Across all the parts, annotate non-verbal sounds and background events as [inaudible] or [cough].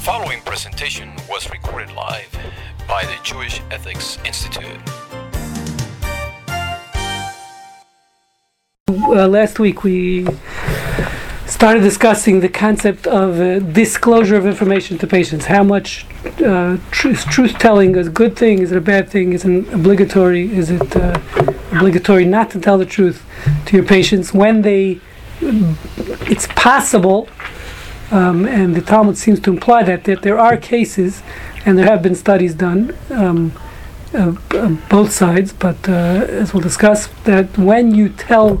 The following presentation was recorded live by the Jewish Ethics Institute. Uh, last week we started discussing the concept of uh, disclosure of information to patients. How much uh, truth, truth telling is a good thing? Is it a bad thing? Is it obligatory? Is it uh, obligatory not to tell the truth to your patients when they? It's possible, um, and the Talmud seems to imply that that there are cases, and there have been studies done. Um, uh, uh, both sides, but uh, as we'll discuss, that when you tell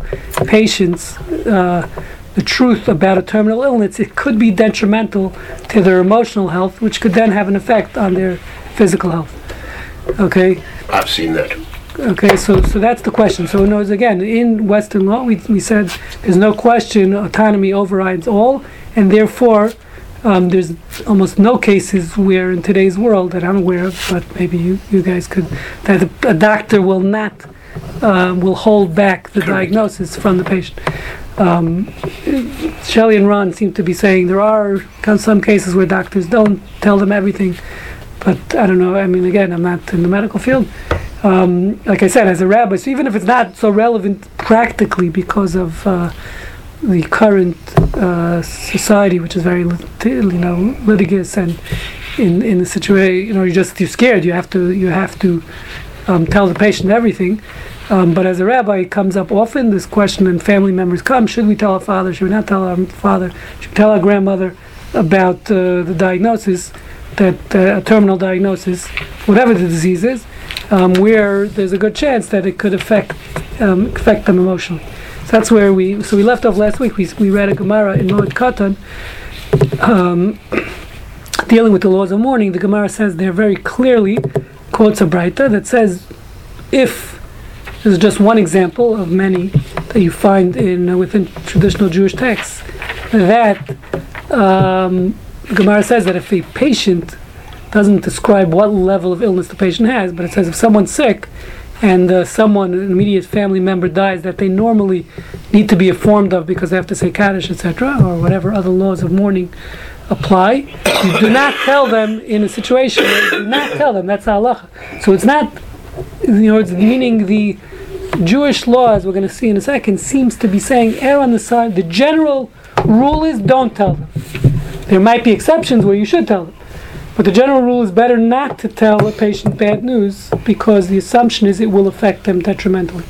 patients uh, the truth about a terminal illness, it could be detrimental to their emotional health, which could then have an effect on their physical health. Okay. I've seen that. Okay, so so that's the question. So in words, again, in Western law, we, we said there's no question autonomy overrides all, and therefore um, there's almost no cases where in today's world that I'm aware of, but maybe you, you guys could, that a, a doctor will not, uh, will hold back the diagnosis from the patient. Um, Shelley and Ron seem to be saying there are some cases where doctors don't tell them everything, but I don't know. I mean, again, I'm not in the medical field. Um, like I said, as a rabbi, so even if it's not so relevant practically because of uh, the current uh, society, which is very lit- you know litigious and in in the situation, you know, you're just you're scared. You have to you have to um, tell the patient everything. Um, but as a rabbi, it comes up often this question, and family members come: Should we tell our father? Should we not tell our father? Should we tell our grandmother about uh, the diagnosis, that uh, a terminal diagnosis, whatever the disease is, um, where there's a good chance that it could affect um, affect them emotionally. That's where we. So we left off last week. We, we read a Gemara in Moed Katan, um, dealing with the laws of mourning. The Gemara says there very clearly quotes a Braita that says, if this is just one example of many that you find in uh, within traditional Jewish texts, that um, Gemara says that if a patient doesn't describe what level of illness the patient has, but it says if someone's sick and uh, someone, an immediate family member dies that they normally need to be informed of because they have to say Kaddish, etc., or whatever other laws of mourning apply, you do not tell them in a situation where you do not tell them, that's halacha. So it's not, you know, it's meaning the Jewish law, as we're going to see in a second, seems to be saying err on the side, the general rule is don't tell them. There might be exceptions where you should tell them. But the general rule is better not to tell a patient bad news because the assumption is it will affect them detrimentally.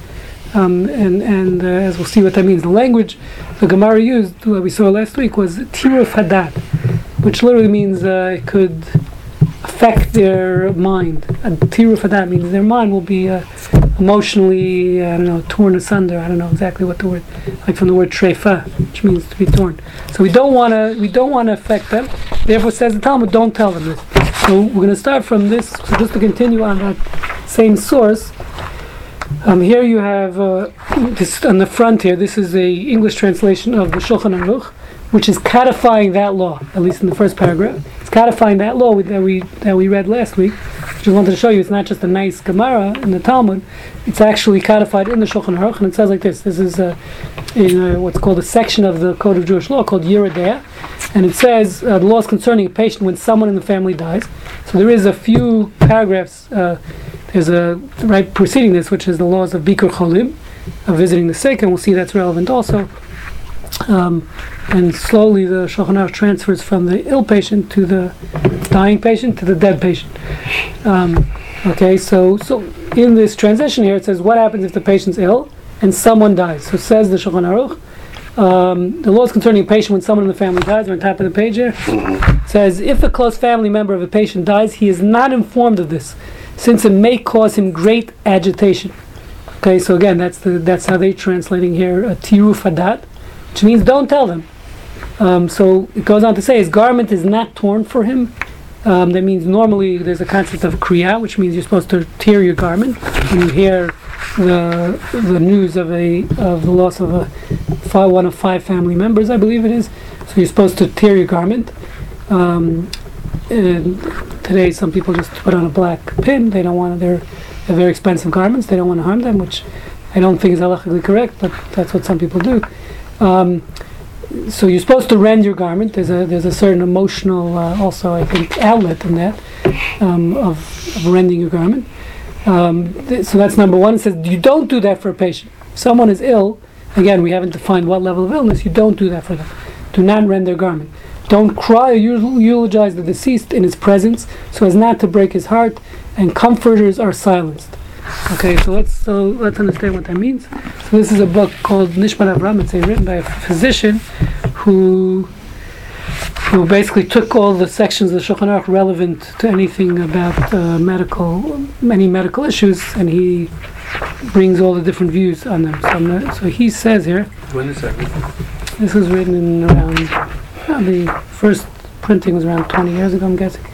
Um, and and uh, as we'll see what that means, the language the Gemara used, what we saw last week, was tiruf hadat, which literally means uh, it could affect their mind. And tiruf hadat means their mind will be uh, emotionally, I don't know, torn asunder. I don't know exactly what the word, like from the word trefa, which means to be torn. So we don't want to, we don't want to affect them. Therefore, says the Talmud, don't tell them this. So we're going to start from this. So just to continue on that same source. Um, here you have uh, this on the front here. This is a English translation of the Shulchan Aruch, which is codifying that law, at least in the first paragraph. It's codifying that law that we that we read last week. Just wanted to show you it's not just a nice Gemara in the Talmud; it's actually codified in the Shulchan Aruch, and it says like this. This is uh, in uh, what's called a section of the Code of Jewish Law called Yoreh De'ah, and it says uh, the laws concerning a patient when someone in the family dies. So there is a few paragraphs. Uh, there's a right preceding this, which is the laws of Bikur Cholim, of visiting the sick, and we'll see that's relevant also. Um, and slowly the Shulchan Aruch transfers from the ill patient to the dying patient to the dead patient. Um, okay, so so in this transition here, it says what happens if the patient's ill and someone dies. So says the Shulchan Aruch. Um, the laws concerning a patient when someone in the family dies, are on top of the page here, says if a close family member of a patient dies, he is not informed of this, since it may cause him great agitation. Okay, so again, that's the that's how they're translating here, a tiruf hadat, which means don't tell them. Um, so it goes on to say his garment is not torn for him. Um, that means normally there's a concept of kriya, which means you're supposed to tear your garment when you hear the the news of a of the loss of a five, one of five family members, I believe it is. So you're supposed to tear your garment. Um, and today, some people just put on a black pin. They don't want their they're very expensive garments. They don't want to harm them, which I don't think is halachically correct, but that's what some people do. Um, so you're supposed to rend your garment. There's a there's a certain emotional uh, also I think outlet in that um, of, of rending your garment. Um, th- so that's number one. It says you don't do that for a patient. If someone is ill, again we haven't defined what level of illness. You don't do that for them. Do not rend their garment. Don't cry or eulogize the deceased in his presence, so as not to break his heart. And comforters are silenced. Okay, so let's so let's understand what that means. So this is a book called Nishmat Avraham. It's a, written by a physician who who basically took all the sections of the Shulchan Aruch relevant to anything about uh, medical, many medical issues, and he brings all the different views on them. So, not- so he says here, When is that? this was written in around uh, the first printing was around 20 years ago, I'm guessing.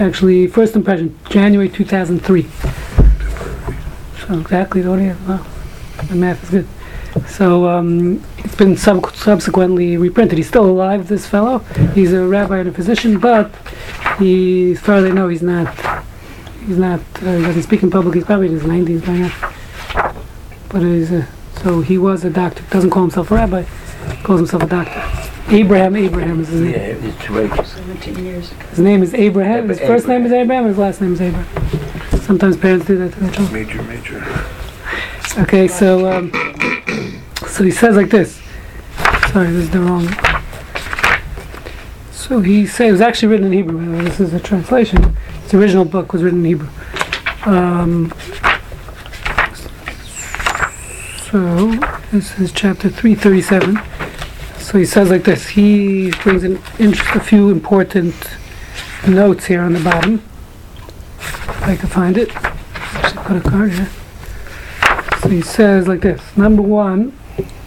Actually, first impression, January 2003. So exactly 20 years. Wow, my math is good. So um, it's been sub- subsequently reprinted. He's still alive, this fellow. He's a rabbi and a physician, but he, as far as I know, he's not. He's not. Uh, he doesn't speak in public. He's probably in his 90s by now. But he's a, so he was a doctor. Doesn't call himself a rabbi. Calls himself a doctor. Abraham Abraham is his name. Yeah, it's right. 17 years ago. His name is Abraham. His Ab- first name is Abraham. His last name is Abraham. Sometimes parents do that to their children. Major, major. Okay, so um, so he says like this. Sorry, this is the wrong. So he says it was actually written in Hebrew. by the way. This is a translation. His original book was written in Hebrew. Um, so this is chapter three thirty-seven. So he says like this. He brings in a few important notes here on the bottom. If I can find it. Actually, put a card here. So he says like this. Number one. [clears throat]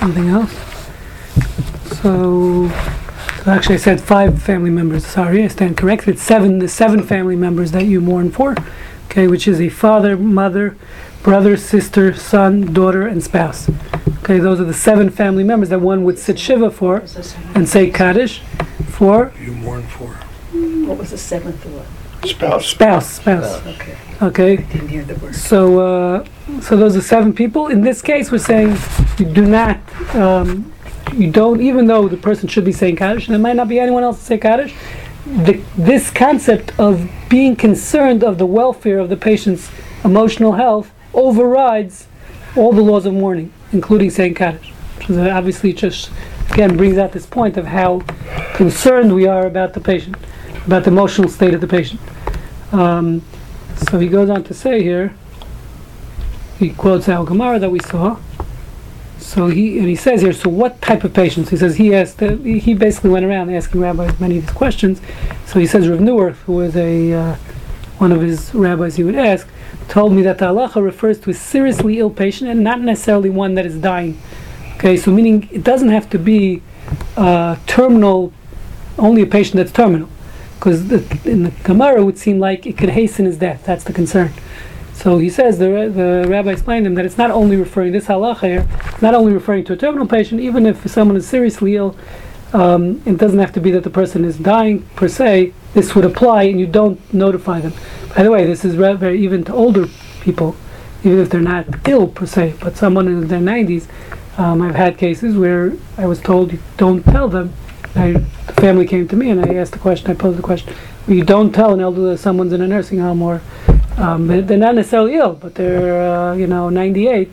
something else. So, so actually, I said five family members. Sorry, I stand corrected. It's seven. The seven family members that you mourn for. Okay, which is a father, mother, brother, sister, son, daughter, and spouse. Okay, those are the seven family members that one would sit shiva for What was the seventh? and say kaddish for You mourn for. What was the seventh one? Spouse. spouse. Spouse. Okay, Okay. didn't hear the word. So, uh, so those are seven people. In this case, we're saying you do not, um, you don't, even though the person should be saying Kaddish, and there might not be anyone else to say Kaddish, the, this concept of being concerned of the welfare of the patient's emotional health overrides all the laws of mourning, including saying Kaddish. Which obviously just, again, brings out this point of how concerned we are about the patient, about the emotional state of the patient. Um, so he goes on to say here, he quotes Al Gemara that we saw. So he and he says here, so what type of patients? He says he asked. Uh, he basically went around asking rabbis many of these questions. So he says Rav Neuwirth, who was a uh, one of his rabbis, he would ask, told me that the halacha refers to a seriously ill patient and not necessarily one that is dying. Okay, so meaning it doesn't have to be uh, terminal, only a patient that's terminal, because in the Gemara would seem like it could hasten his death. That's the concern. So he says the the rabbi explained to him that it's not only referring this halacha here, not only referring to a terminal patient, even if someone is seriously ill, um, it doesn't have to be that the person is dying per se. This would apply, and you don't notify them. By the way, this is very even to older people, even if they're not ill per se, but someone in their 90s. Um, I've had cases where I was told you don't tell them. I, the family came to me and I asked the question. I posed the question. Well, you don't tell an elder that someone's in a nursing home or um, they're, they're not necessarily ill, but they're uh, you know 98,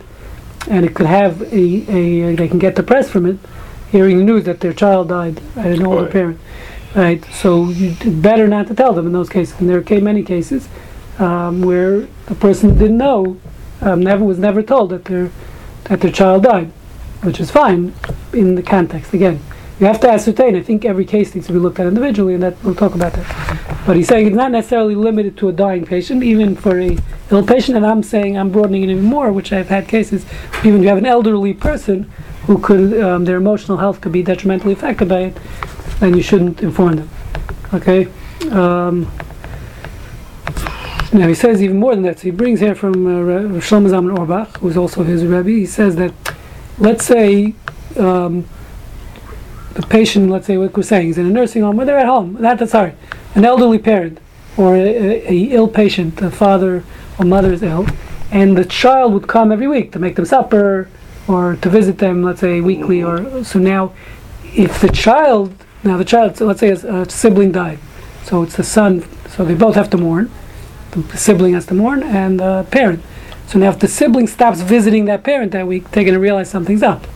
and it could have a, a they can get depressed from it, hearing the news that their child died at an older Right. parent, right? So you, better not to tell them in those cases. And there came many cases um, where the person didn't know, um, never was never told that their that their child died, which is fine in the context. Again, you have to ascertain. I think every case needs to be looked at individually, and that we'll talk about that. But he's saying it's not necessarily limited to a dying patient, even for a ill patient. And I'm saying I'm broadening it even more, which I've had cases. Even if you have an elderly person who could um, their emotional health could be detrimentally affected by it, and you shouldn't inform them. Okay. Um, now he says even more than that. So he brings here from uh, Re- Shlomo Zalman Auerbach, who's also his rebbe. He says that, let's say, um, the patient, let's say what we're saying, is in a nursing home, or they're at home. That, sorry, an elderly parent or a, a, a ill patient, the father or mother is ill, and the child would come every week to make them supper or to visit them, let's say weekly. Or so now, if the child now the child, so let's say a, sibling died, so it's the son, so they both have to mourn. The sibling has to mourn, and the parent. So now, if the sibling stops visiting that parent that week, they're going to realize something's up.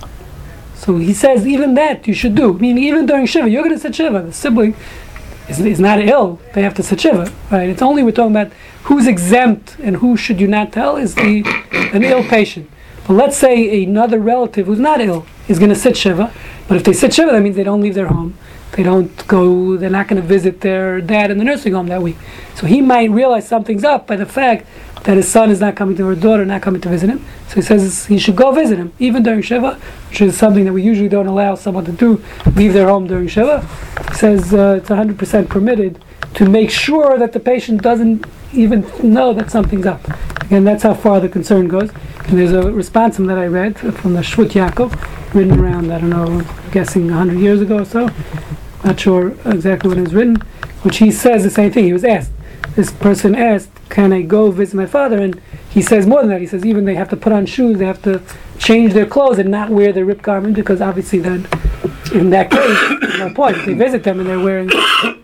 So he says, even that you should do. I mean, even during Shiva, you're going to sit Shiva. The sibling is, is not ill, they have to sit Shiva. Right? It's only we're talking about who's exempt and who should you not tell is the an ill patient. But let's say another relative who's not ill is going to sit Shiva. But if they sit Shiva, that means they don't leave their home. They don't go, they're not going to visit their dad in the nursing home that week. So he might realize something's up by the fact that his son is not coming to, or daughter not coming to visit him. So he says he should go visit him, even during Shiva, which is something that we usually don't allow someone to do, leave their home during Shiva. He says uh, it's 100% permitted to make sure that the patient doesn't even know that something's up. Again, that's how far the concern goes. There's a response that I read from the Shvut Yaakov, written around, I don't know, I'm guessing 100 years ago or so. Not sure exactly when it was written, which he says the same thing. He was asked, this person asked, can I go visit my father? And he says more than that. He says even they have to put on shoes, they have to change their clothes and not wear their ripped garment because obviously then, in that case, no point. If they visit them and they're wearing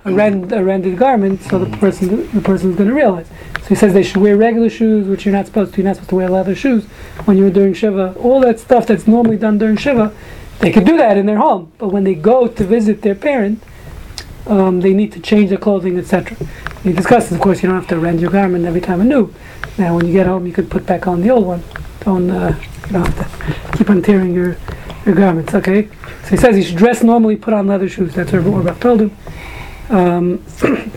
a, rend, a rented garment, so the person the person's going to realize. So he says they should wear regular shoes, which you're not supposed to. You're not supposed to wear leather shoes when you're during Shiva. All that stuff that's normally done during Shiva, they could do that in their home. But when they go to visit their parent, um, they need to change their clothing, etc. He discusses, of course, you don't have to rent your garment every time anew. Now, when you get home, you could put back on the old one. Don't, uh, you don't have to keep on tearing your, your garments, okay? So he says he should dress normally, put on leather shoes. That's what Auerbach told him. Um, [clears throat]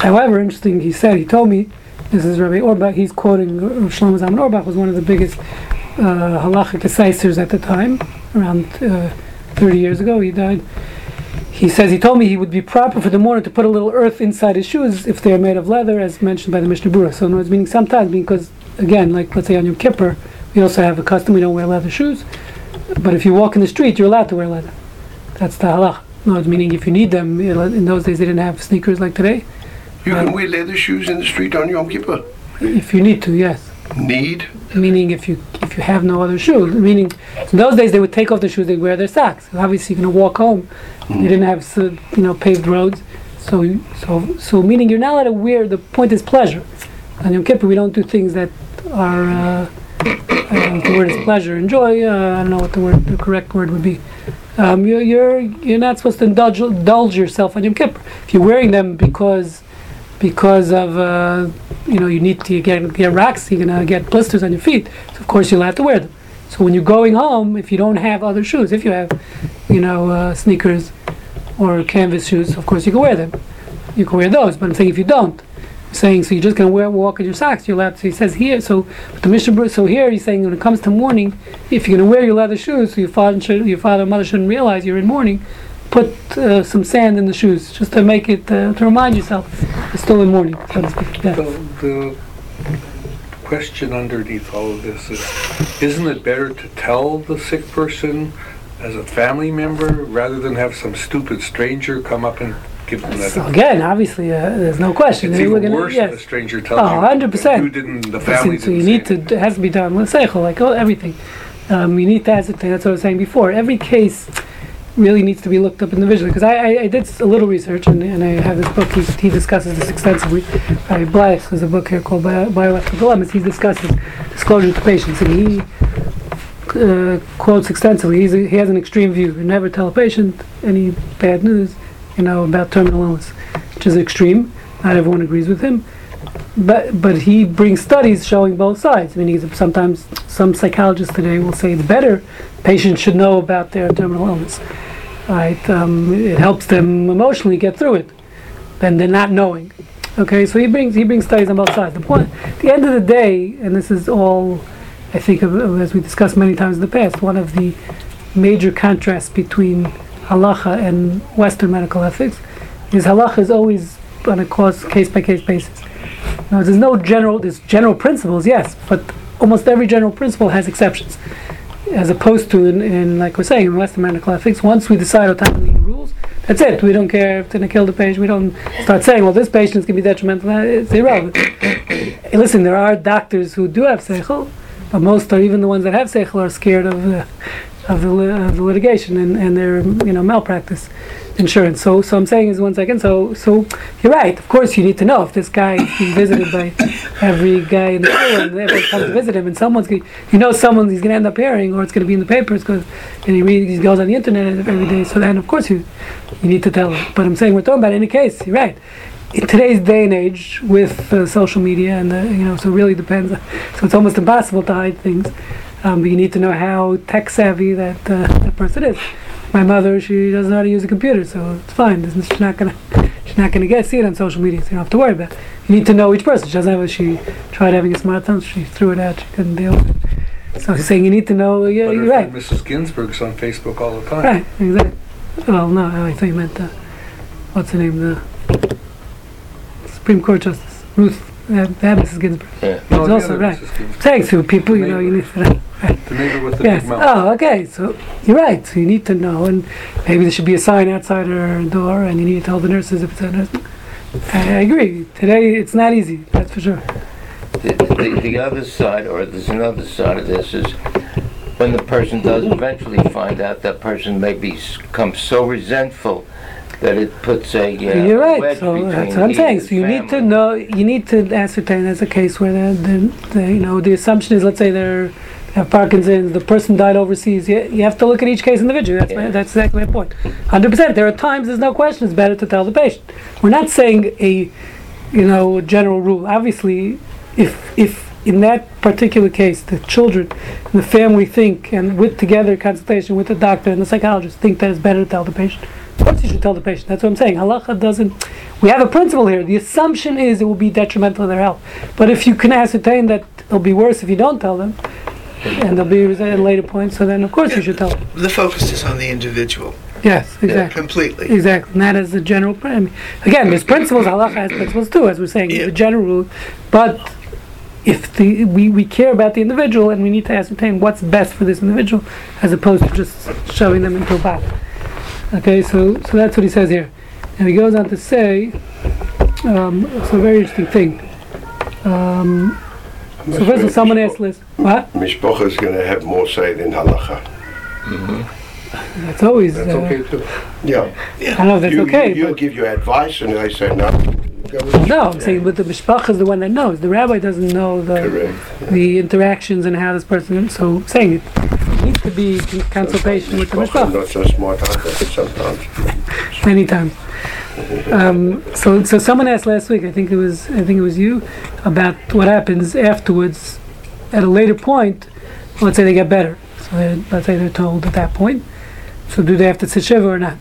however, interesting, he said, he told me, this is Rabbi Auerbach, he's quoting Shlomo Zalman Auerbach, was one of the biggest uh, halachic assessors at the time, around uh, 30 years ago, he died. He says he told me he would be proper for the mourner to put a little earth inside his shoes if they are made of leather, as mentioned by the Mishnah Berurah. So, in words, meaning sometimes, because again, like let's say on Yom Kippur, we also have a custom we don't wear leather shoes. But if you walk in the street, you're allowed to wear leather. That's the halach. No, it's meaning if you need them. In those days, they didn't have sneakers like today. You can wear leather shoes in the street on Yom Kippur. If you need to, yes. Need? Meaning if you if you have no other shoes. Meaning in those days they would take off the shoes, they wear their socks. Obviously, you're gonna walk home. They didn't have you know paved roads. So so so meaning you're not allowed to wear. The point is pleasure. On Yom Kippur, we don't do things that are. Uh, I don't know if the word is pleasure, enjoy. Uh, I don't know what the word, the correct word would be. Um, you're, you're you're not supposed to indulge, indulge yourself on Yom Kippur. If you're wearing them because because of uh, you know you need to get get rocks, you're gonna get blisters on your feet. So of course you'll have to wear them. So when you're going home, if you don't have other shoes, if you have you know uh, sneakers or canvas shoes, of course you can wear them. You can wear those. But I'm saying if you don't, saying so you're just gonna wear walk in your socks. You're allowed. To, he says here. So but the Mishnah. So here he's saying when it comes to mourning, if you're gonna wear your leather shoes, so your father should, your father and mother shouldn't realize you're in mourning. Put uh, some sand in the shoes just to make it uh, to remind yourself you're still in mourning, so to speak. Yeah. The, the question underneath all of this is, isn't it better to tell the sick person as a family member rather than have some stupid stranger come up and give them So again, obviously, uh, there's no question. It's We're even worse yes. when a stranger tells Oh, you. 100%. You didn't, the family so you need say to, it has to be done with seichel, like oh, everything. Um, you need to ascertain, that's what I was saying before. Every case really needs to be looked up individually. Because I, I, I did a little research, and, and I have this book, he, he discusses this extensively. By Bleich, there's a book here called Bio- Bioethical Dilemmas. He discusses disclosure to patients, and he uh, quotes extensively. He's a, he has an extreme view. You never tell a patient any bad news, you know, about terminal illness, which is extreme. Not everyone agrees with him but but he brings studies showing both sides. Meaning that sometimes some psychologists today will say it's better patients should know about their terminal illness. Right? Um, it helps them emotionally get through it than they're not knowing. Okay, so he brings he brings studies on both sides. The point, the end of the day, and this is all, I think, as we discussed many times in the past, one of the major contrasts between halacha and Western medical ethics is halacha is always on a case by case basis. Now, there's no general, there's general principles, yes, but almost every general principle has exceptions. As opposed to, in, in like we're saying, in Western medical ethics, once we decide autonomy rules, that's it. We don't care if it's going to kill the patient. We don't start saying, well, this patient is going to be detrimental. It's irrelevant. [coughs] Listen, there are doctors who do have seichel, but most are even the ones that have seichel are scared of the of the, li- of the litigation and, and their you know malpractice insurance. So so I'm saying is one second. So so you're right. Of course, you need to know if this guy is being visited by every guy in the world and everyone comes to visit him, and someone's gonna, you know someone he's going to end up hearing, or it's going to be in the papers because and he reads he goes on the internet every day. So then of course you you need to tell him. But I'm saying we're talking about any case. You're right. In today's day and age, with uh, social media and the, you know, so it really depends. So it's almost impossible to hide things. Um, but you need to know how tech savvy that uh, that person is. My mother, she doesn't know how to use a computer, so it's fine. There's- She's not gonna she's not gonna get see it on social media, so you don't have to worry about. it. You need to know each person. She doesn't have. A, she tried having a smartphone, she threw it out. She couldn't deal with it. So he's saying you need to know. Yeah, But you're right. friend Mrs. Ginsburg's on Facebook all the time. Right, exactly. Well, no, I thought you meant uh, what's her name, the Supreme Court Justice Ruth uh, that Mrs. Ginsburg. Yeah. No, It's the also other right. Mrs. Ginsburg. Saying to people, you know, you need to. The neighbor with the Yes. big mouth. Oh, okay. So you're right. So you need to know, and maybe there should be a sign outside her door, and you need to tell the nurses if it's a nurse. I, I agree. Today it's not easy. That's for sure. The, the, the other side, or there's another side of this, is when the person does eventually find out, that person may become so resentful that it puts a uh, You're right. wedge So that's what I'm saying. So you need to know. You need to ascertain. That's a case where the, the, the you know the assumption is, let's say they're they have Parkinson's. The person died overseas. You, you have to look at each case individually. That's my, that's exactly my point. Hundred percent. There are times there's no question. It's better to tell the patient. We're not saying a you know general rule. Obviously, if if in that particular case the children and the family think and with together consultation with the doctor and the psychologist think that it's better to tell the patient. Of course, you should tell the patient. That's what I'm saying. Halacha doesn't. We have a principle here. The assumption is it will be detrimental to their health. But if you can ascertain that it'll be worse if you don't tell them, and there'll be at later point, so then of course you should tell them. The focus is on the individual Yes, exactly. completely. Exactly, not as a general. pr- I mean, again, there's principles. Halacha has principles too, as we're saying, Yeah. the general rule. But if the we, we care about the individual and we need to ascertain what's best for this individual, as opposed to just shoving them into a box. Okay, so so that's what he says here, and he goes on to say, um, it's a very interesting thing. Um, so first of all, someone asked Liz, what? Mishpocha is going to have more say than halacha. That's always. That's uh, okay too. Yeah. yeah. I don't know if that's you, okay. You, will but- give you advice, and they say no. No, I'm saying, but the mishpacha is the one that knows. The rabbi doesn't know the Correct. the interactions and how this person. So I'm saying it needs to be in consultation with the Mishpocha mishpacha not so smart either sometimes. many times. Um, so so someone asked last week. I think it was I think it was you about what happens afterwards at a later point. Let's say they get better. So let's say they're told at that point. So do they have to sit shiva or not?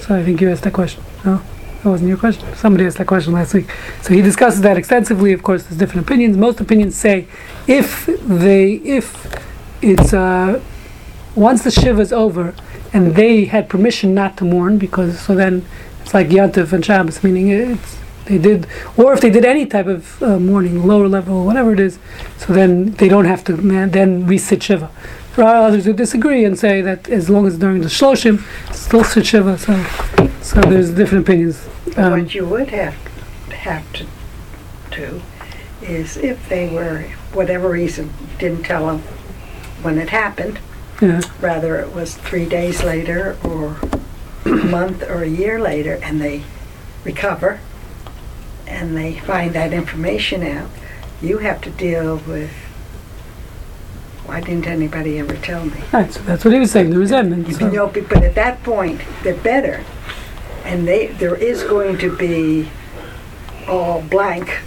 So I think you asked that question. No, that wasn't your question. Somebody asked that question last week. So he discusses that extensively. Of course, there's different opinions. Most opinions say if they if it's uh, once the shiva is over and they had permission not to mourn because so then it's like Yantif and Shabbos, meaning it's they did, or if they did any type of uh, mourning, lower level, whatever it is, so then they don't have to man, then resit shiva. There are others who disagree and say that as long as during the shloshim, still sit shiva. So, so there's different opinions. Um, What you would have, have to do is if they were, whatever reason, didn't tell them when it happened, yeah, rather it was three days later or a month or a year later and they recover and they find that information out, you have to deal with, why didn't anybody ever tell me? right. So that's what he was saying. The resentment. You So, know, but at that point, they're better. And they, there is going to be all blank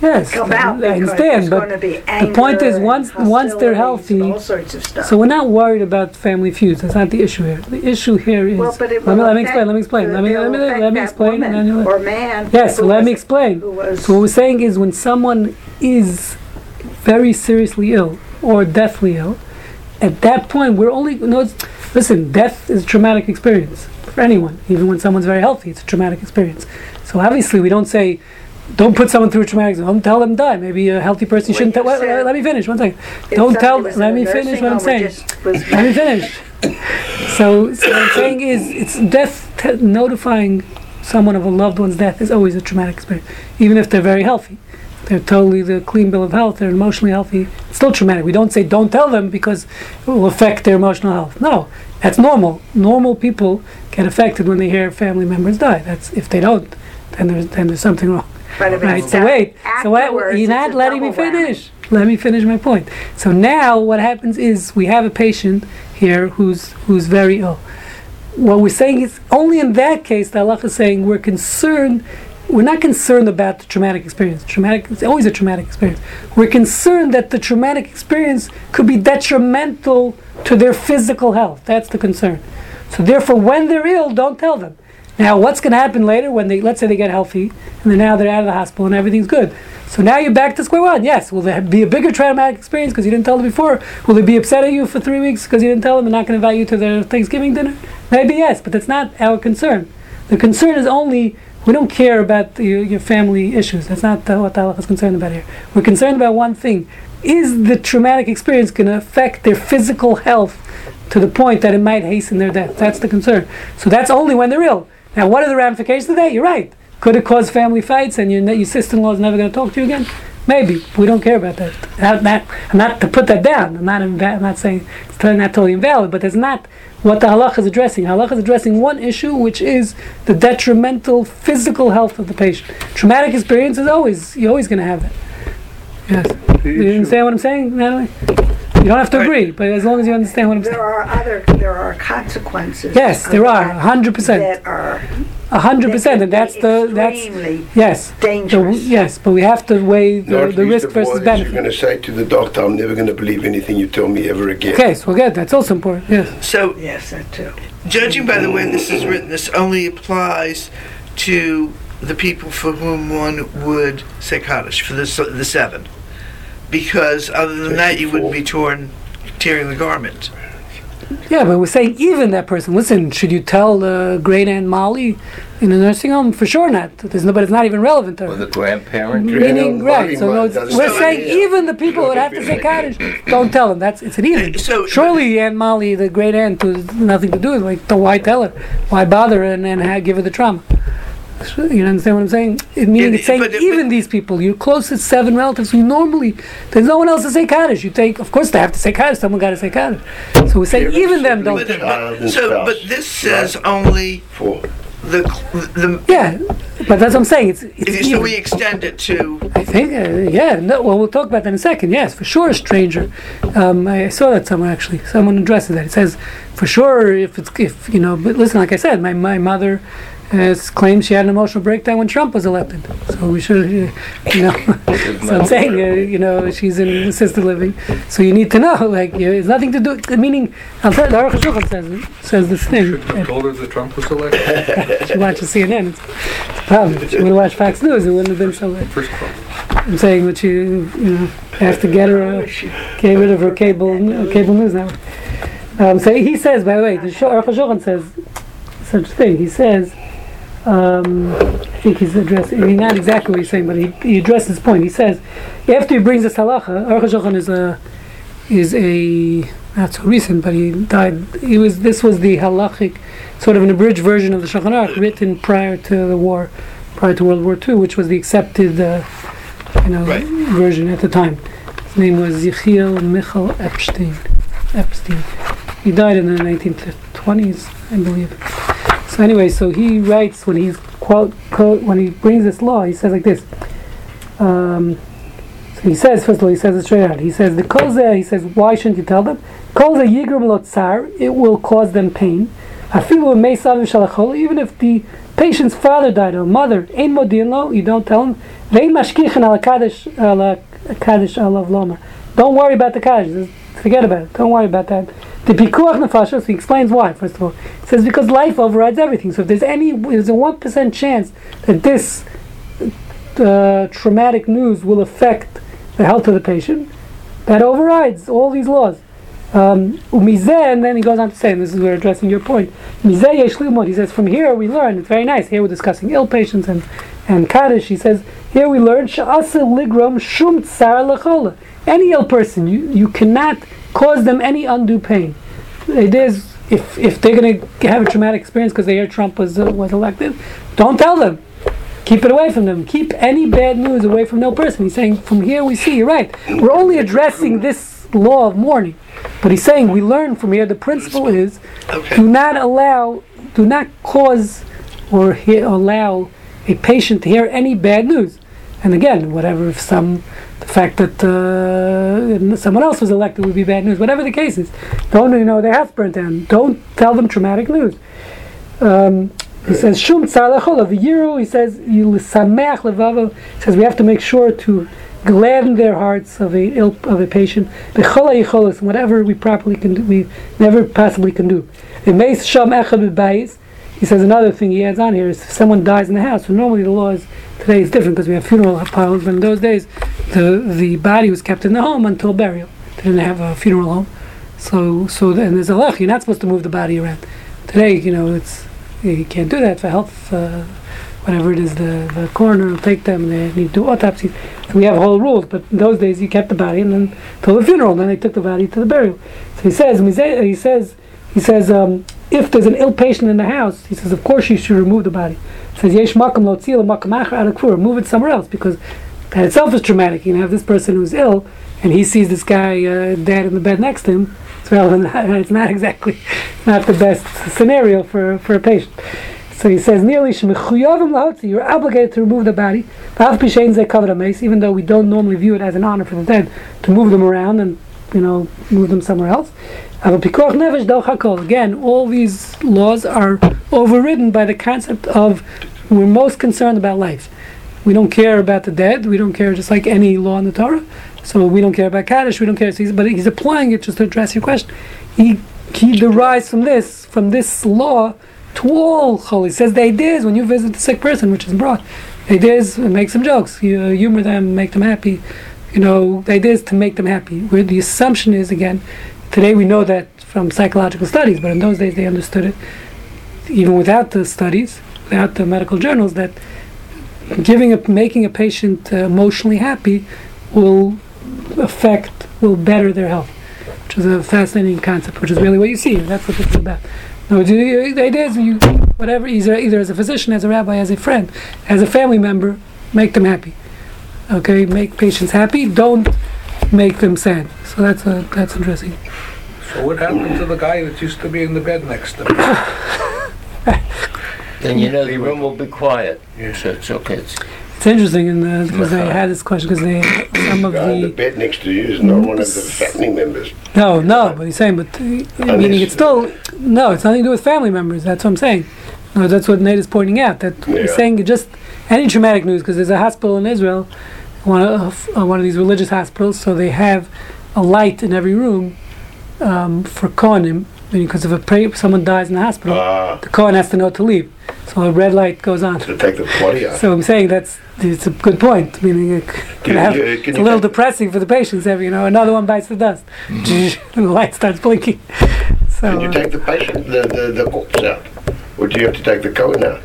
yes, I understand, but going to be anger point is once- once they're healthy- all sorts of stuff. So we're not worried about family feuds. That's not the issue here. The issue here is. well, but it let me let me explain. Let me explain. Let me let me let me explain. Or man. yes, let me explain. Was So what we're saying is when someone is very seriously ill or deathly ill, at that point we're only no. Listen, death is a traumatic experience for anyone. Even when someone's very healthy, it's a traumatic experience. So obviously we don't say. Don't put someone through a traumatic. Don't tell them to die. Maybe a healthy person. Shouldn't tell. Wait, wait, let me finish. One second. if Don't tell. Let me finish what I'm saying. Let me finish. So, so what I'm saying is, it's death. Te- notifying someone of a loved one's death is always a traumatic experience, even if they're very healthy. they're totally the clean bill of health, they're emotionally healthy, it's still traumatic. We don't say don't tell them because it will affect their emotional health. No, that's normal. Normal people get affected when they hear family members die. That's if they don't, then there's then there's something wrong. But if Right. So wait. So wait. You're not letting me double whammy. finish. Let me finish my point. So now what happens is we have a patient here who's who's very ill. What we're saying is only in that case the halacha is saying we're concerned. We're not concerned about the traumatic experience. Traumatic it's always a traumatic experience. We're concerned that the traumatic experience could be detrimental to their physical health. That's the concern. So therefore, when they're ill, don't tell them. Now, what's going to happen later when they, let's say they get healthy, and then now they're out of the hospital and everything's good. So now you're back to square one. Yes, will there be a bigger traumatic experience because you didn't tell them before? Will they be upset at you for three weeks because you didn't tell them they're not going to invite you to their Thanksgiving dinner? Maybe yes, but that's not our concern. The concern is only we don't care about the, your family issues. That's not uh, what halacha is concerned about here. We're concerned about one thing: is the traumatic experience going to affect their physical health to the point that it might hasten their death? That's the concern. So that's only when they're ill. Now, what are the ramifications of that? You're right. Could it cause family fights and your, your sister-in-law is never going to talk to you again? Maybe. We don't care about that. Not, not, I'm not to put that down. I'm not, inva- I'm not saying it's not totally invalid, but that's not what the halach is addressing. Halach is addressing one issue, which is the detrimental physical health of the patient. Traumatic experience is always, you're always going to have that. Yes. You understand what I'm saying, Natalie? You don't have to agree, but as long as you understand what I'm saying. There are other, there are consequences. Yes, there are, 100%. That are. A hundred percent, and that's the, that's, Extremely yes. The- dangerous. Yes, but we have to weigh the, Not the least risk of all versus is You're benefit. going to say to the doctor, I'm never going to believe anything you tell me ever again. Okay, so good, that's also important, yes. So, Yes, that too. judging by the way this is written, this only applies to the people for whom one would say Kaddish, for the, s- the seven. Because other than that, you wouldn't be torn, tearing the garment. Yeah, but we're saying even that person, listen, should you tell uh, great Aunt Molly in a nursing home? For sure not. There's no, but it's not even relevant to Or her. the grandparent. Meaning, right, so no, might- it's- doesn't we're saying it. even the people that have to say Kaddish, don't tell them. That's, it's an even. So- Surely Aunt Molly, the great aunt, who has nothing to do with it, like, then why tell her? Why bother and, and give her the trauma? You understand what I'm saying? It, meaning Yeah, it's saying but- but- even these people, your closest seven relatives, who normally there's no one else to say Kaddish. You take, of course, they have to say Kaddish. Someone got to say Kaddish. So we say Parents, even them don't. But, but, so, but this says only For the, the, Yeah, but that's what I'm saying. It's, it's if you, so we extend it to, I think, uh, yeah. No, well, we'll talk about that in a second. Yes, for sure, a stranger. Um, I saw that somewhere actually. Someone addresses that. It says, for sure, if it's if you know. But listen, like I said, my my mother. Uh, claims she had an emotional breakdown when Trump was elected. So we should, uh, you know. [laughs] so I'm saying, uh, you know, she's in assisted living. So you need to know, [laughs] like, uh, it's nothing to do. Meaning, I'll tell you, the Aruch HaShulchan says says this thing. Should have told her that Trump was elected. [laughs] She watches CNN. It's, it's a problem. She would have watched Fox News. It wouldn't have been so. bad. First problem. I'm saying that she, you know, has to get her, uh, get rid of her cable, uh, cable news network. Um, so he says, by the way, the Aruch HaShulchan says such thing. He says, um, I think he's addressing, I mean, not exactly what he's saying, but he, he addresses this point. He says, after he brings this halacha, Aruch HaShulchan is a, is a, not so recent, but he died, he was, this was the halachic, sort of an abridged version of the Shulchan Aruch written prior to the war, prior to World War II, which was the accepted, uh, you know, Right. version at the time. His name was Yechiel Michal Epstein. Epstein. He died in the 1920s, I believe. So anyway, so he writes when he's quote, quote when he brings this law, he says like this. Um, so he says first of all, he says it straight out. He says the kolzeh. He says why shouldn't you tell them? Kolzeh yigrum lo tsar. It will cause them pain. Even if the patient's father died or mother, ein modin lo. You don't tell him. Don't worry about the kaddish. Forget about it. Don't worry about that. The pikuach nefashos. He explains why. First of all, he says because life overrides everything. So if there's any, there's a one percent chance that this uh, traumatic news will affect the health of the patient, that overrides all these laws. Um, umizeh, and then he goes on to say, and this is where addressing your point. He says, from here we learn. It's very nice. Here we're discussing ill patients and and kaddish. He says, here we learn ligrom shum. Any ill person, you you cannot cause them any undue pain. It is if if they're going to have a traumatic experience because they hear Trump was uh, was elected, don't tell them. keep it away from them. Keep any bad news away from no person. He's saying from here we see. You're right. We're only addressing this law of mourning, but he's saying we learn from here. The principle is Okay. do not allow, do not cause or he- allow a patient to hear any bad news. And again, whatever, if some, the fact that uh, someone else was elected would be bad news. Whatever the case is, don't you know their house burnt down. Don't tell them traumatic news. Um, he says shum. He says. He says we have to make sure to gladden their hearts of a ill, of a patient. Whatever we properly can do, we never possibly can do. He says another thing he adds on here is if someone dies in the house. So normally the law is today is different because we have funeral piles, but in those days the the body was kept in the home until burial. They didn't have a funeral home. So so then there's a lech. You're not supposed to move the body around. Today, you know, it's you can't do that for health. Uh, whatever it is, the, the coroner will take them. They need to do autopsies. So we have whole rules. But in those days, you kept the body and then till the funeral. And then they took the body to the burial. So he says, he says, he says, um, if there's an ill patient in the house, he says, of course you should remove the body. He says, yesh makam lo tzil makam hakfur. Move it somewhere else because that itself is traumatic. You have this person who's ill and he sees this guy uh, dead in the bed next to him. It's relevant. [laughs] It's not exactly not the best scenario for, for a patient. So he says, nearly you're obligated to remove the body. Even though we don't normally view it as an honor for the dead to move them around and you know move them somewhere else. Again, all these laws are overridden by the concept of we're most concerned about life. We don't care about the dead. We don't care just like any law in the Torah. So we don't care about Kaddish. We don't care. But he's applying it just to address your question. He he derives from this from this law to all holy. Says the idea is when you visit the sick person, which is brought, the idea is make some jokes, you uh, humor them, make them happy. You know, the idea is to make them happy. Where the assumption is again, today we know that from psychological studies, but in those days they understood it even without the studies, without the medical journals, that giving a making a patient uh, emotionally happy will affect will better their health, which is a fascinating concept. Which is really what you see. That's what it's about. No, the the idea is you whatever either either as a physician, as a rabbi, as a friend, as a family member, make them happy. Okay, make patients happy. Don't make them sad. So that's a that's interesting. So what happened to the guy that used to be in the bed next to me? [laughs] Then you know the room will be quiet. Yes. So it's okay. It's, It's interesting, and because they had this question because they some of guy the the bed next to you is not one of the family members. no no, but he's saying, but uh, meaning it's still no, it's nothing to do with family members. That's what I'm saying. No, that's what Nate is pointing out. That he's Yeah. saying just any traumatic news because there's a hospital in Israel, one of uh, one of these religious hospitals, so they have a light in every room um, for kohanim. Meaning, because if a pra- someone dies in the hospital, Ah, the kohen has to know to leave, so a red light goes on. to take the body out. So I'm saying that's it's a good point. Meaning it could Can have, you- it's a little depressing for the patients. If you know another one bites the dust, and [laughs] the light starts blinking. [laughs] So Can you uh, take the patient, the, the, the corpse out? Or do you have to take the Cohen out?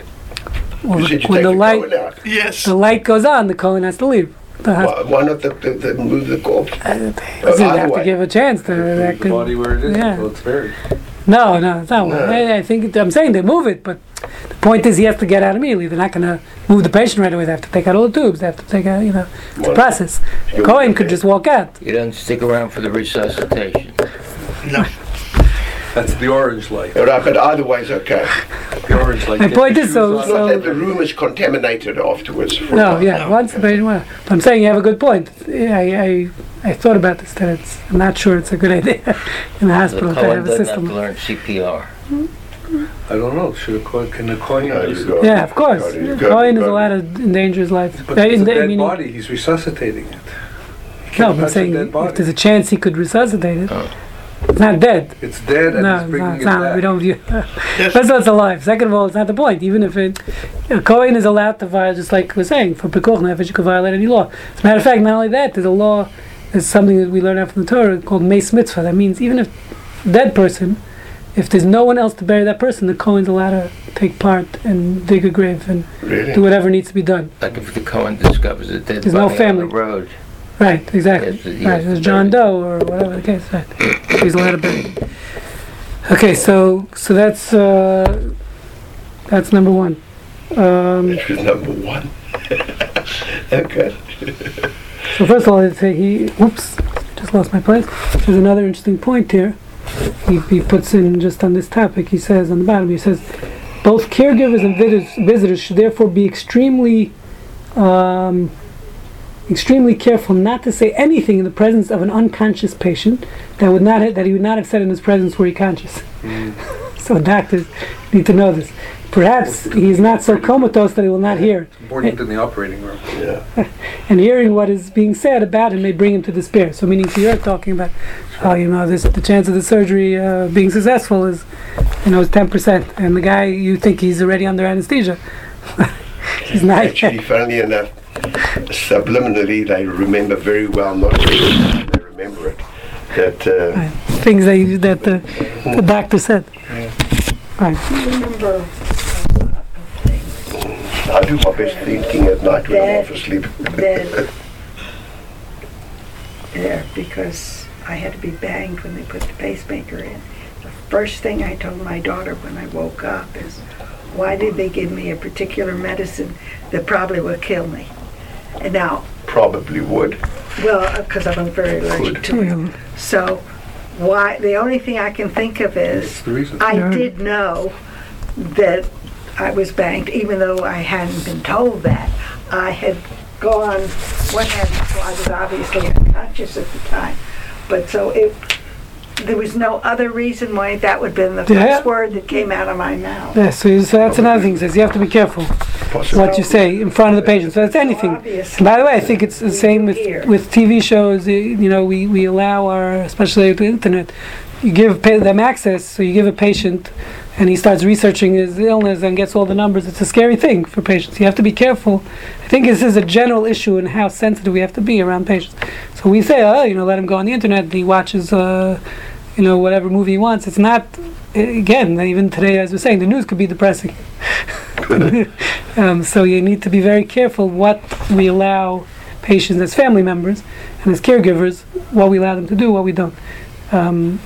well, You said you when take the the light out. Yes. the light goes on, the Cohen has to leave. The hospital. Why, why not the, the, the, move the corpse? Uh, they they have to way. give a chance to that. The Could, body where it is, yeah. until it's buried. no, no, it's not. No. I, I think it, I'm saying they move it, but the point is he has to get out immediately. They're not going to move the patient right away. They have to take out all the tubes. They have to take out, you know, it's a Well, process. you- Cohen could just walk out. you don't stick around for the resuscitation. No. That's the orange light. All right, but either way is okay. [laughs] The orange light. My gets point the is shoes so- It's not So- that the room is contaminated afterwards. for No, yeah, No. once the patient well. But I'm saying you have a good point. I, I, I thought about this, that it's, I'm not sure it's a good [laughs] idea in the The hospital to Cohen have a doesn't have to system. learn CPR. I don't know. Should a coin, can the coin No, use it? Yeah, of course. you go- you go- Cohen you is go- allowed to endanger his life. But Uh, it's a dead meaning- body. He's resuscitating it. You No, I'm saying if there's a chance he could resuscitate it, Oh. It's not dead. It's dead and No, it's it's bringing not, it it's not. back. We don't view. Yes. First of all, it's alive. Second of all, it's not the point. Even if it, a Cohen is allowed to violate, just like we're saying, for Pikuach Nefesh, you can violate any law. As a matter of fact, not only that, there's a law, there's something that we learn out from the Torah called Meis Mitzvah. That means even if dead person, if there's no one else to bury that person, the Cohen's allowed to take part and dig a grave and do whatever needs to be done. Like if the Cohen discovers a dead There's no body on the road. Right, exactly. Yes, yes, right, there's John Doe or whatever the case. Right, he's allowed to bury. Okay, so so that's uh, that's number one. Um, number one. [laughs] okay. So first of all, I'd say he, whoops, just lost my place. There's another interesting point here. He, he puts in just on this topic, he says on the bottom, he says, both caregivers and visitors, visitors should therefore be extremely, um, extremely careful not to say anything in the presence of an unconscious patient that would not ha- that he would not have said in his presence were he conscious. [laughs] so doctors need to know this. Perhaps he's not so comatose that he will not hear Important in the operating room. Yeah. [laughs] and hearing what is being said about him may bring him to despair. So, meaning, so you're talking about, oh, you know, this the chance of the surgery uh, being successful is, you know, is ten percent, and the guy you think he's already under anesthesia, [laughs] he's not. Actually, funny enough, subliminally, they remember very well, not really, they remember it. That uh, Right. Things that that the, the doctor said. Right. Remember a thing I do my best thinking at night when I'm off asleep. that there because I had to be banged when they put the pacemaker in. The first thing I told my daughter when I woke up is, why did they give me a particular medicine that probably would kill me? And now, Probably would. well, uh, because I'm very allergic to it. Mm-hmm. So, why? The only thing I can think of is the reason. I Yeah. did know that I was banked, even though I hadn't been told that. I had gone, what had, well, I was obviously unconscious at the time, but so it, there was no other reason why that would have been the Yeah. first word that came out of my mouth. Yeah, so, you- so that's another thing. Says you have to be careful Possibly. what you say in front of the patient. So that's anything. Obviously. By the way, I think it's the same with, Here. with TV shows. y- You know, we, we allow our, especially with the internet, you give pa- them access. So you give a patient, and he starts researching his illness and gets all the numbers. It's a scary thing for patients. You have to be careful. I think this is a general issue in how sensitive we have to be around patients. So we say, oh, you know, let him go on the internet. And he watches, uh, you know, whatever movie he wants. It's not. Again, even today, as we're saying, the news could be depressing. [laughs] Um, so you need to be very careful what we allow patients as family members and as caregivers, what we allow them to do, what we don't. Um,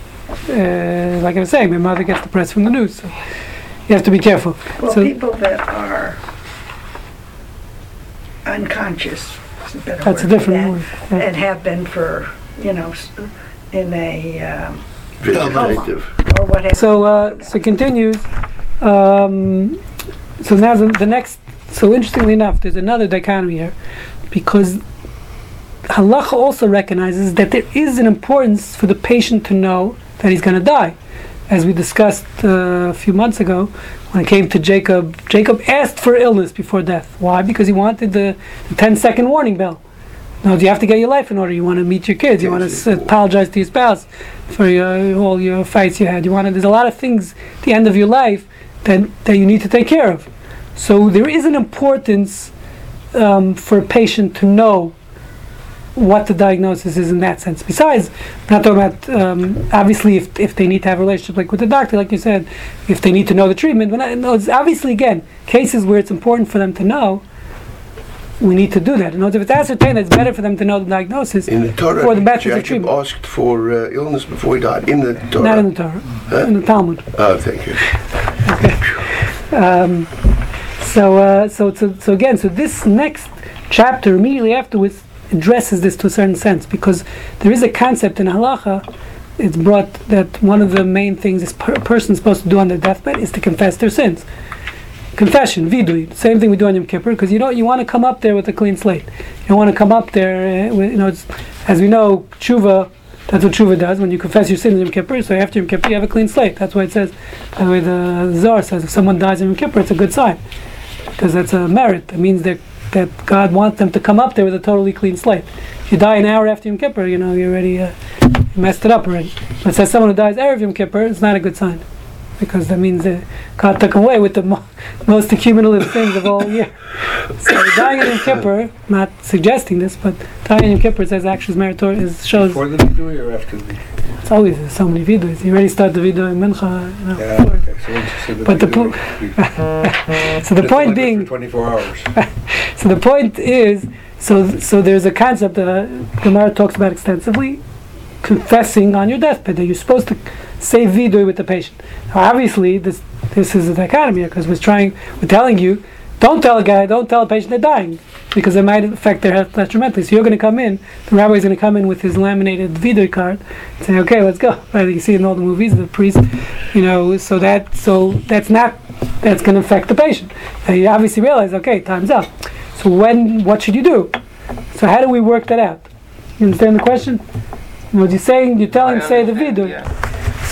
uh, like I was saying, my mother gets depressed from the news, so you have to be careful. Well, So- people that are unconscious, a that's a word for different that, word. Yeah. and have been for, you know, in a, um, Vegetative. or whatever. So, uh, so continues. Um, so now the, the next. So interestingly enough, there's another dichotomy here, because halacha also recognizes that there is an importance for the patient to know that he's going to die, as we discussed uh, a few months ago when it came to Jacob. Jacob asked for illness before death. Why? Because he wanted the, the 10 second warning bell. No, you have to get your life in order. You want to meet your kids. You want to s- apologize to your spouse for your, all your fights you had. You want to. There's a lot of things at the end of your life that that you need to take care of. So there is an importance um, for a patient to know what the diagnosis is in that sense. Besides, not talking about um, obviously if, if they need to have a relationship like with the doctor, like you said, if they need to know the treatment. No, it's obviously again cases where it's important for them to know. We need to do that. In other words, if it's ascertained, it's better for them to know the diagnosis. In the Torah, For the methods of Jacob treatment. asked for uh, illness before he died. In the Torah. Not in the Torah, in the Talmud. Oh, thank you. Um, so, uh, so, so, so again, so this next chapter immediately afterwards addresses this to a certain sense because there is a concept in halacha. It's brought that one of the main things this per- person is supposed to do on their deathbed is to confess their sins. Confession, vidui, same thing we do on Yom Kippur, because you don't you want to come up there with a clean slate. You want to come up there, uh, you know, as we know, tshuva. That's what tshuva does when you confess your sins on Yom Kippur. So after Yom Kippur, you have a clean slate. That's why it says, by the way, the Zohar says if someone dies on Yom Kippur, it's a good sign because that's a merit. It means that that God wants them to come up there with a totally clean slate. If you die an hour after Yom Kippur, you know you already uh, messed it up already. But it says someone who dies erev Yom Kippur, it's not a good sign because that means that God took away with the mo- most accumulative sins of all year. So dying Yom Kippur, not suggesting this, but dying Yom Kippur says actually is meritorious. Shows Before the vidui or after the? it's always so many viduis. You already start the vidui in Mincha. You know, Yeah, okay, so once you say the But the po- [laughs] So the point being, For twenty-four hours. [laughs] So the point is, so so there's a concept that Gemara talks about extensively, confessing on your deathbed that you're supposed to say vidui with the patient. Now, obviously, this this is a dichotomy because we're trying, we're telling you, don't tell a guy, don't tell a patient they're dying, because it might affect their health detrimentally. So you're going to come in, the rabbi is going to come in with his laminated vidui card, and say, okay, let's go. [laughs] Right? You see in all the movies, the priest, you know, so that so that's not that's going to affect the patient. And you obviously realize, okay, time's up. So when, what should you do? So how do we work that out? You understand the question? What you're saying, you're telling, say the vidui. Yeah.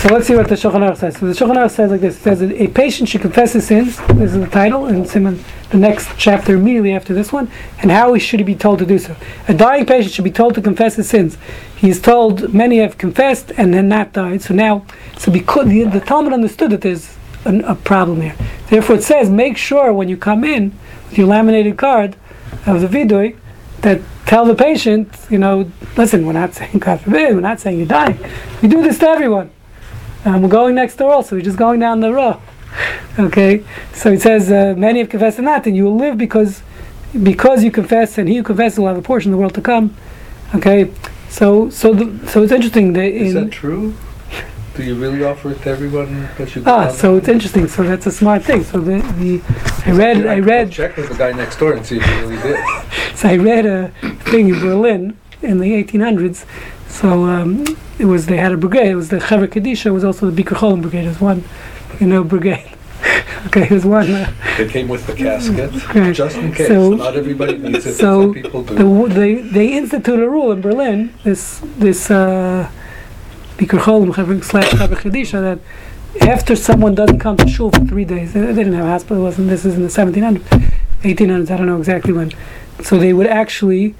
So let's see what the Shulchan Aruch says. So the Shulchan Aruch says like this: it says a patient should confess his sins. This is the title, and in the next chapter immediately after this one. And how should he be told to do so? A dying patient should be told to confess his sins. He is told many have confessed and then not died. So now, so because the, the Talmud understood that there's an, a problem here. Therefore, it says make sure when you come in with your laminated card of the vidui that tell the patient, you know, listen, we're not saying God forbid, we're not saying you're dying. We do this to everyone. Um, we're going next door also. We're just going down the row. Okay, so it says uh, many have confessed and not, and you will live because because you confess, and he who confesses will have a portion of the world to come. Okay, so so the, so it's interesting that in Is that true? Do you really offer it to everyone that you ah, so it's interesting. So that's a smart thing. So the, the I read I read Check with the guy next door and see if he really did. [laughs] So I read a thing in Berlin in the 1800s. So um, it was they had a brigade. It was the Chevra Kadisha. It was also the Bikur Cholim brigade. It was one, you know, brigade. [laughs] okay, it was one. Uh, It came with the casket, Okay. just in case. So- Not everybody needs it, so some people do. the, they they instituted a rule in Berlin. This this uh, Bikur Cholim slash Chevra Kadisha that after someone doesn't come to shul for three days, they they didn't have a hospital. Wasn't this is in the 1700s, 1800s. I don't know exactly when. So they would actually.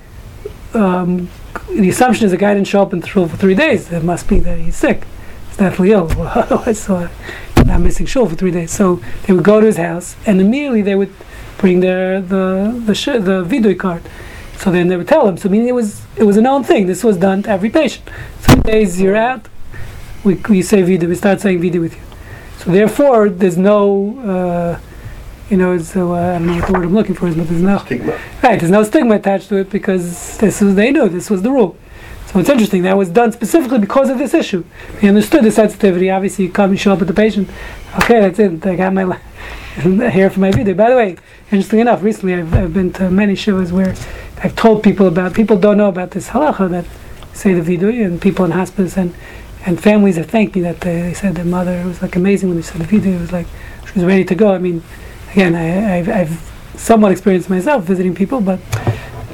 Um, the assumption is the guy didn't show up in shul for three days. It must be that he's sick. He's deathly ill. [laughs] Otherwise, uh, not missing shul for three days. So they would go to his house, and immediately they would bring their the the sh- the vidui card. So then they would tell him. So meaning it was it was a known thing. This was done to every patient. Three days you're out, we we say vidui. We start saying vidui with you. So therefore, there's no. Uh, you know, so uh, I don't know what the word I'm looking for is, but there's no Stigma. Right, there's no stigma attached to it because this was they knew this was the rule. So it's interesting that was done specifically because of this issue. They understood the sensitivity. Obviously, you come and show up with the patient. Okay, that's it. I got my [laughs] hair for my vidui. By the way, interesting enough, recently I've, I've been to many shivas where I've told people about. People don't know about this halacha that say the vidui, and people in hospice and and families have thanked me that they, they said their mother. It was like amazing when they said the vidui. It was like she was ready to go. I mean, again, I, I've, I've somewhat experienced myself visiting people, but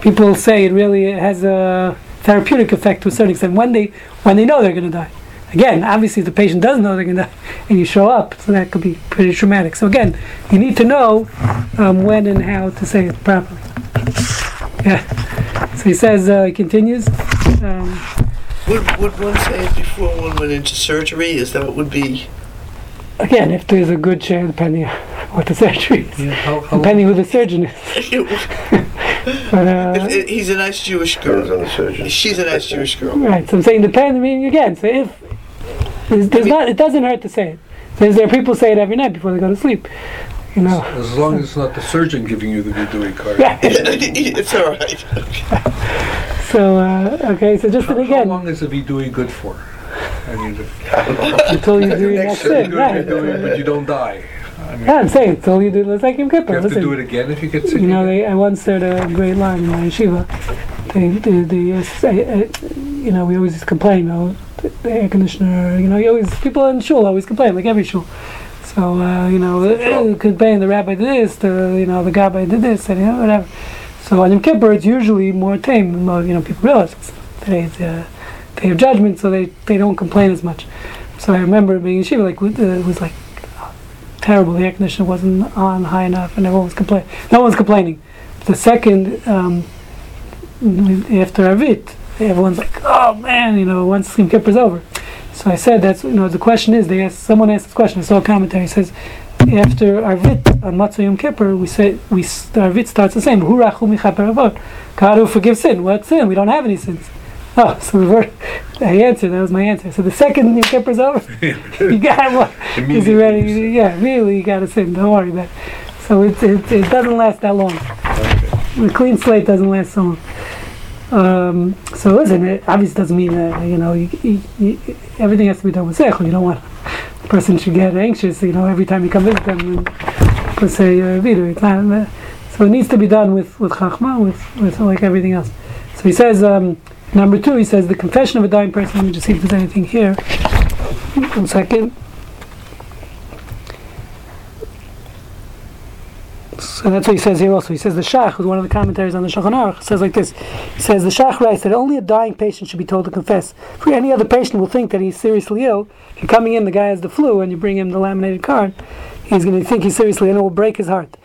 people say it really has a therapeutic effect to a certain extent when they when they know they're going to die. Again, obviously, if the patient doesn't know they're going to die, [laughs] and you show up, so that could be pretty traumatic. So again, you need to know um, when and how to say it properly. Yeah. So he says, uh, he continues. Um, Would, would one say it before one went into surgery? Is that what would be? again, if there's a good chance, depending on what the surgery is, Yeah, how, how depending who the surgeon is. [laughs] [laughs] But, uh, If- if he's a nice Jewish girl. on the. She's a nice Jewish girl. Right, so I'm saying depends. I mean, again, so if there's, there's not, it doesn't hurt to say it. There's, there are people say it every night before they go to sleep. You know. As long as it's not the surgeon giving you the vidui card. [laughs] it's all right. So uh, okay, so just How, and how long is a vidui good for? I mean, until you do your next you sin, do right? a but you don't die. I mean, Yeah, I'm saying until you do. It's like Yom Kippur. you have to do it again if you get sick. You know, they, I once heard a great line in my yeshiva. They, they, they uh, you know, we always complain, you know, the, the air conditioner, you know, you always, people in shul always complain, like every shul. So, uh, you know, uh, complain, the rabbi did this, the, you know, the gabbai did this, and, you know, whatever. So on Yom Kippur, it's usually more tame, you know, people realize it's today's uh, day of judgment, so they, they don't complain as much. So I remember being in yeshiva, like, uh, it was like, terrible. The air conditioner wasn't on high enough, and everyone was complaining. No one's complaining. The second, um, after Arvit, everyone's like, "Oh man, you know, once Yom Kippur's over." So I said, "That's you know." The question is, they asked someone asked this question. I saw a commentary. Says, after Arvit on Motzei Yom Kippur, we say we Arvit starts the same. God who forgives sin. What sin? We don't have any sins. Oh, [laughs] so the I answered. That was my answer. So the second Yom Kippur's over, [laughs] [laughs] you got what? Is he Immediately ready? Yeah, really, you got to sin. Don't worry about it. So it, it, it doesn't last that long. The clean slate doesn't last so long. Um, so listen, it obviously doesn't mean that, you know, you, you, you, everything has to be done with sechel. You don't want the person should get anxious, you know, every time you come visit them and say uh. It's not, uh, So it needs to be done with with chachma, with with like everything else. So he says um, number two. He says the confession of a dying person. Let me just see if there's anything here. One second. So that's what he says here also. He says the Shach, who's one of the commentaries on the Shulchan Aruch, says like this. He says the Shach writes that only a dying patient should be told to confess. For any other patient will think that he's seriously ill. If you're coming in, the guy has the flu, and you bring him the laminated card, he's going to think he's seriously ill and it will break his heart.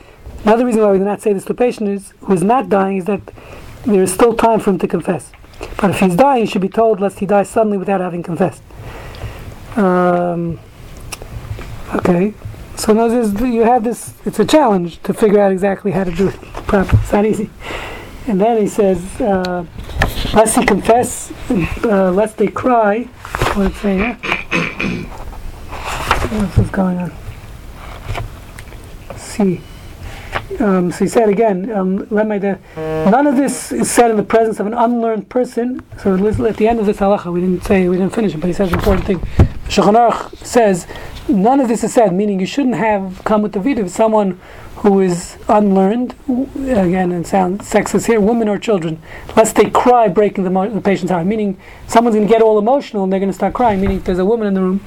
Another reason why we do not say this to a patient is, who is not dying is that there is still time for him to confess. But if he's dying, he should be told lest he die suddenly without having confessed. Um, okay. So now you have this, it's a challenge to figure out exactly how to do it properly. It's not easy. And then he says, uh, lest he confess, uh, lest they cry. What did say here? What's going on? See. Um, so he said again, um, none of this is said in the presence of an unlearned person. So at the end of this halacha, we didn't say, we didn't finish it, but he says an important thing. Shulchan says, none of this is said, meaning you shouldn't have come with the view of someone who is unlearned, again, and sound sexist here, women or children, lest they cry breaking the, mo- the patient's heart. Meaning someone's going to get all emotional and they're going to start crying. Meaning there's a woman in the room,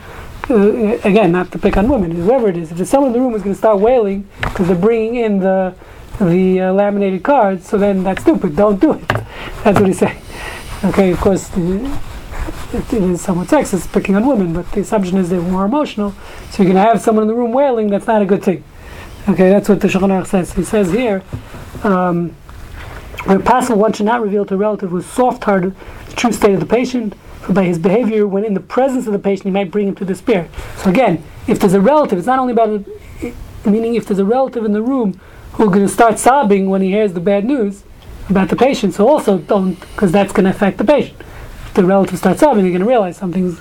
uh, again, not to pick on women, whoever it is, if someone in the room who's going to start wailing because they're bringing in the the uh, laminated cards, so then that's stupid. Don't do it. That's what he's saying. Okay, of course, the, it, it is somewhat sexist picking on women, but the assumption is they're more emotional. So you're going to have someone in the room wailing. That's not a good thing. Okay, that's what the Shulchan Aruch says. He says here, um, where possible, one should not reveal to a relative who's soft-hearted the true state of the patient. By his behavior, when in the presence of the patient, he might bring him to despair. So again, if there's a relative, it's not only about, a, meaning if there's a relative in the room who's going to start sobbing when he hears the bad news about the patient, so also don't, because that's going to affect the patient. If the relative starts sobbing, you're going to realize something's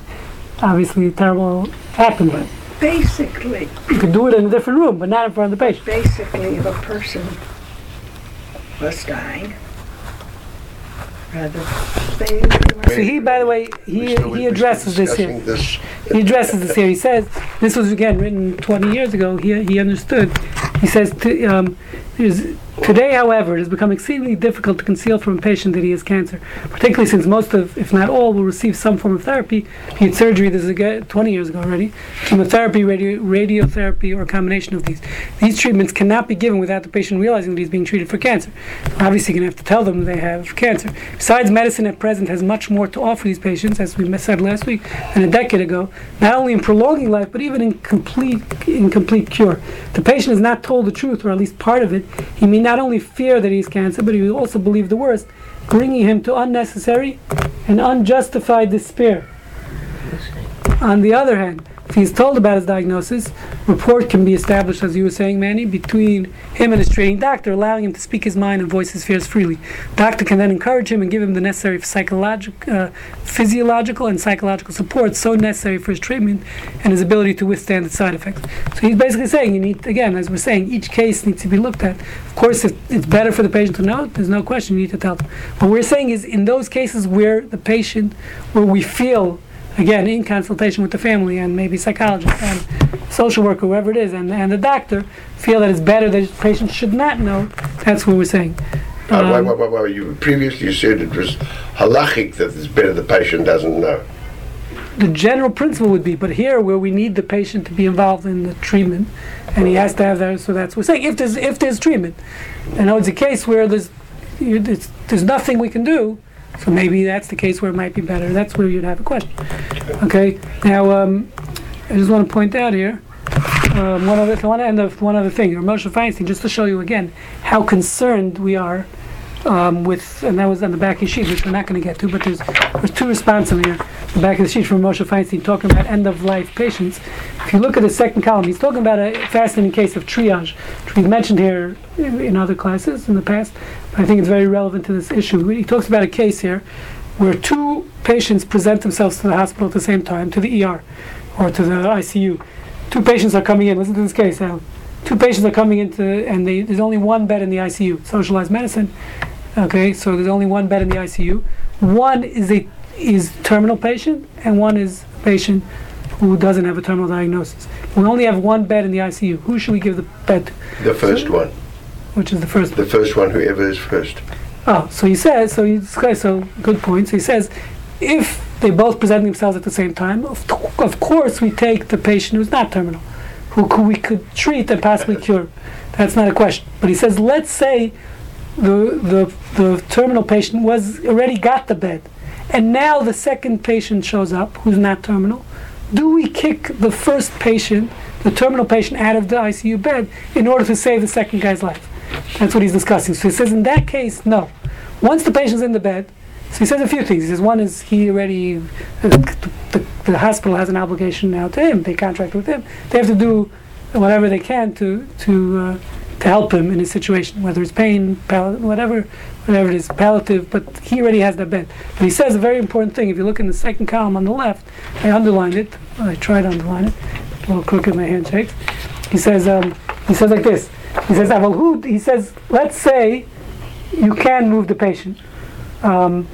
obviously terrible happened. But Basically, you could do it in a different room, but not in front of the patient. basically, if a person was dying, rather, So he, by the way, he, he addresses this here. this. He addresses this here. He says this was again written 20 years ago. He he understood. He says um, today, however, it has become exceedingly difficult to conceal from a patient that he has cancer, particularly since most of, if not all, will receive some form of therapy, He had surgery. This is again 20 years ago already. Chemotherapy, radio, radiotherapy, or a combination of these. These treatments cannot be given without the patient realizing that he's being treated for cancer. Obviously, you're going to have to tell them they have cancer. Besides, medicine at present has much more to offer these patients, as we said last week, than a decade ago. Not only in prolonging life, but even in complete in complete cure. The patient is not told the truth, or at least part of it. He may not only fear that he has cancer, but he will also believe the worst, bringing him to unnecessary and unjustified despair. On the other hand, if he is told about his diagnosis, rapport can be established, as you were saying, Manny, between him and his treating doctor, allowing him to speak his mind and voice his fears freely. Doctor can then encourage him and give him the necessary uh, physiological and psychological support so necessary for his treatment and his ability to withstand its side effects. So he's basically saying you need, again, as we're saying, each case needs to be looked at. Of course, if it's better for the patient to know, there's no question you need to tell them. What we're saying is in those cases where the patient, where we feel again in consultation with the family and maybe psychologist and social worker whoever it is and, and the doctor feel that it's better that the patient should not know that's what we're saying Uh, wait, Um, wait, wait, wait. You previously said it was halachic that it's better the patient doesn't know. the general principle would be but here where we need the patient to be involved in the treatment and he has to have that so that's what we're saying if there's if there's treatment I know it's a case where there's you, there's nothing we can do so maybe that's the case where it might be better. That's where you'd have a question. Okay? Now um, I just want to point out here um, one other one end of one other thing. Moshe Feinstein just to show you again how concerned we are um, with and that was on the back of the sheet which we're not going to get to but there's there's two responses here. The back of the sheet from Moshe Feinstein talking about end of life patients. If you look at the second column he's talking about a fascinating case of triage which we've mentioned here in, in other classes in the past. But I think it's very relevant to this issue. He talks about a case here where two patients present themselves to the hospital at the same time to the ER or to the ICU two patients are coming in. Listen to this case now two patients are coming into and they, there's only one bed in the ICU socialized medicine. Okay so there's only one bed in the ICU one is a is terminal patient and one is a patient who doesn't have a terminal diagnosis. We only have one bed in the ICU who should we give the bed to? The first one. which is the first The first one, whoever is first. Oh, so he says, so he says, so good point. So he says, if they both present themselves at the same time, of, of course we take the patient who's not terminal, who, we could treat and possibly cure. That's not a question. But he says, let's say the, the, the terminal patient was already got the bed, and now the second patient shows up who's not terminal. Do we kick the first patient, the terminal patient, out of the ICU bed in order to save the second guy's life? That's what he's discussing. So he says, in that case, no. Once the patient's in the bed, so he says a few things. He says, one is he already, the, the, the hospital has an obligation now to him. They contract with him. They have to do whatever they can to to uh, to help him in his situation, whether it's pain, pal- whatever, whatever it is, palliative. But he already has that bed. But he says a very important thing. If you look in the second column on the left, I underlined it. I tried to underline it. A little crooked, my hand shakes. He says, um, he says like this. He says, "Aval hu," he says, let's say you can move the patient. Um,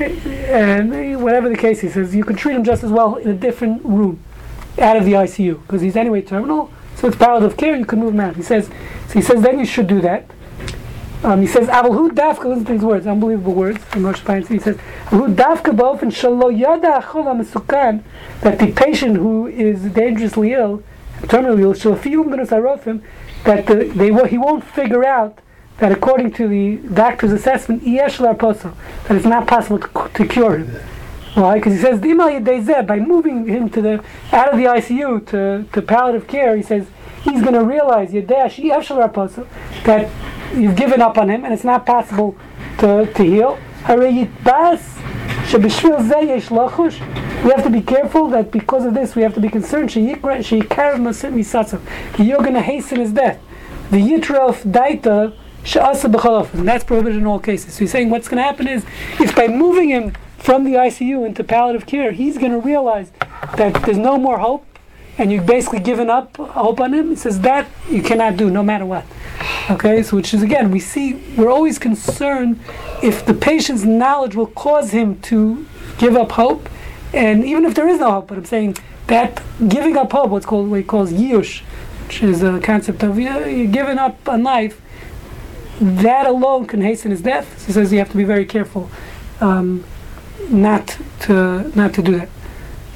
and whatever the case, he says, you can treat him just as well in a different room out of the ICU because he's anyway terminal. So it's palliative care. You can move him out. He says. So he says then you should do that. Um, he says Aval hu dafka. Listen to these words, unbelievable words from Rosh Hashanah. He says hu dafka ba'ofen shalo yada achol that the patient who is dangerously ill, terminally ill, shalafium benus that the, they he won't figure out that according to the doctor's assessment, that it's not possible to, to cure him. Why? Because he says by moving him to the out of the ICU to, to palliative care, he says he's going to realize that you've given up on him and it's not possible to, to heal. We have to be careful that because of this, we have to be concerned. You're going to hasten his death. The yitrof daita That's prohibited in all cases. So he's saying what's going to happen is, if by moving him from the ICU into palliative care, he's going to realize that there's no more hope, and you've basically given up hope on him. He says that you cannot do, no matter what. Okay, so which is again, we see we're always concerned if the patient's knowledge will cause him to give up hope, and even if there is no hope, but I'm saying that giving up hope, what's called what he calls yush, which is a concept of yeah, you're giving up on life, that alone can hasten his death. So he says you have to be very careful um, not to not to do that.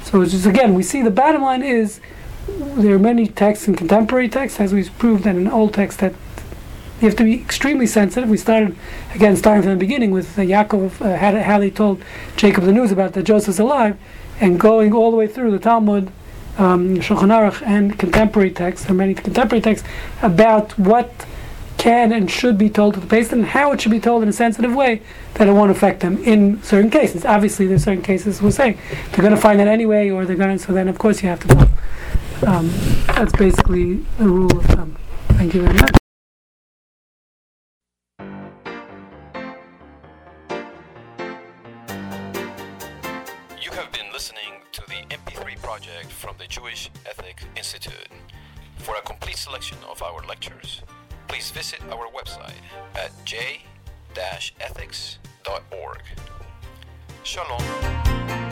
So it's just again, we see the bottom line is there are many texts in contemporary texts, as we've proved, and in old texts that you have to be extremely sensitive. We started again, starting from the beginning with uh, Yaakov, uh, how, he told Jacob the news about that Joseph's alive, and going all the way through the Talmud, um, Shulchan Aruch, and contemporary texts. There are many contemporary texts about what can and should be told to the patient and how it should be told in a sensitive way that it won't affect them in certain cases. Obviously, there's certain cases we're saying they're going to find that anyway, or they're going to. So then, of course, you have to. Um, that's basically the rule of thumb. Thank you very much. You have been listening to the MP3 project from the Jewish Ethic Institute. For a complete selection of our lectures, please visit our website at j-ethics.org. Shalom.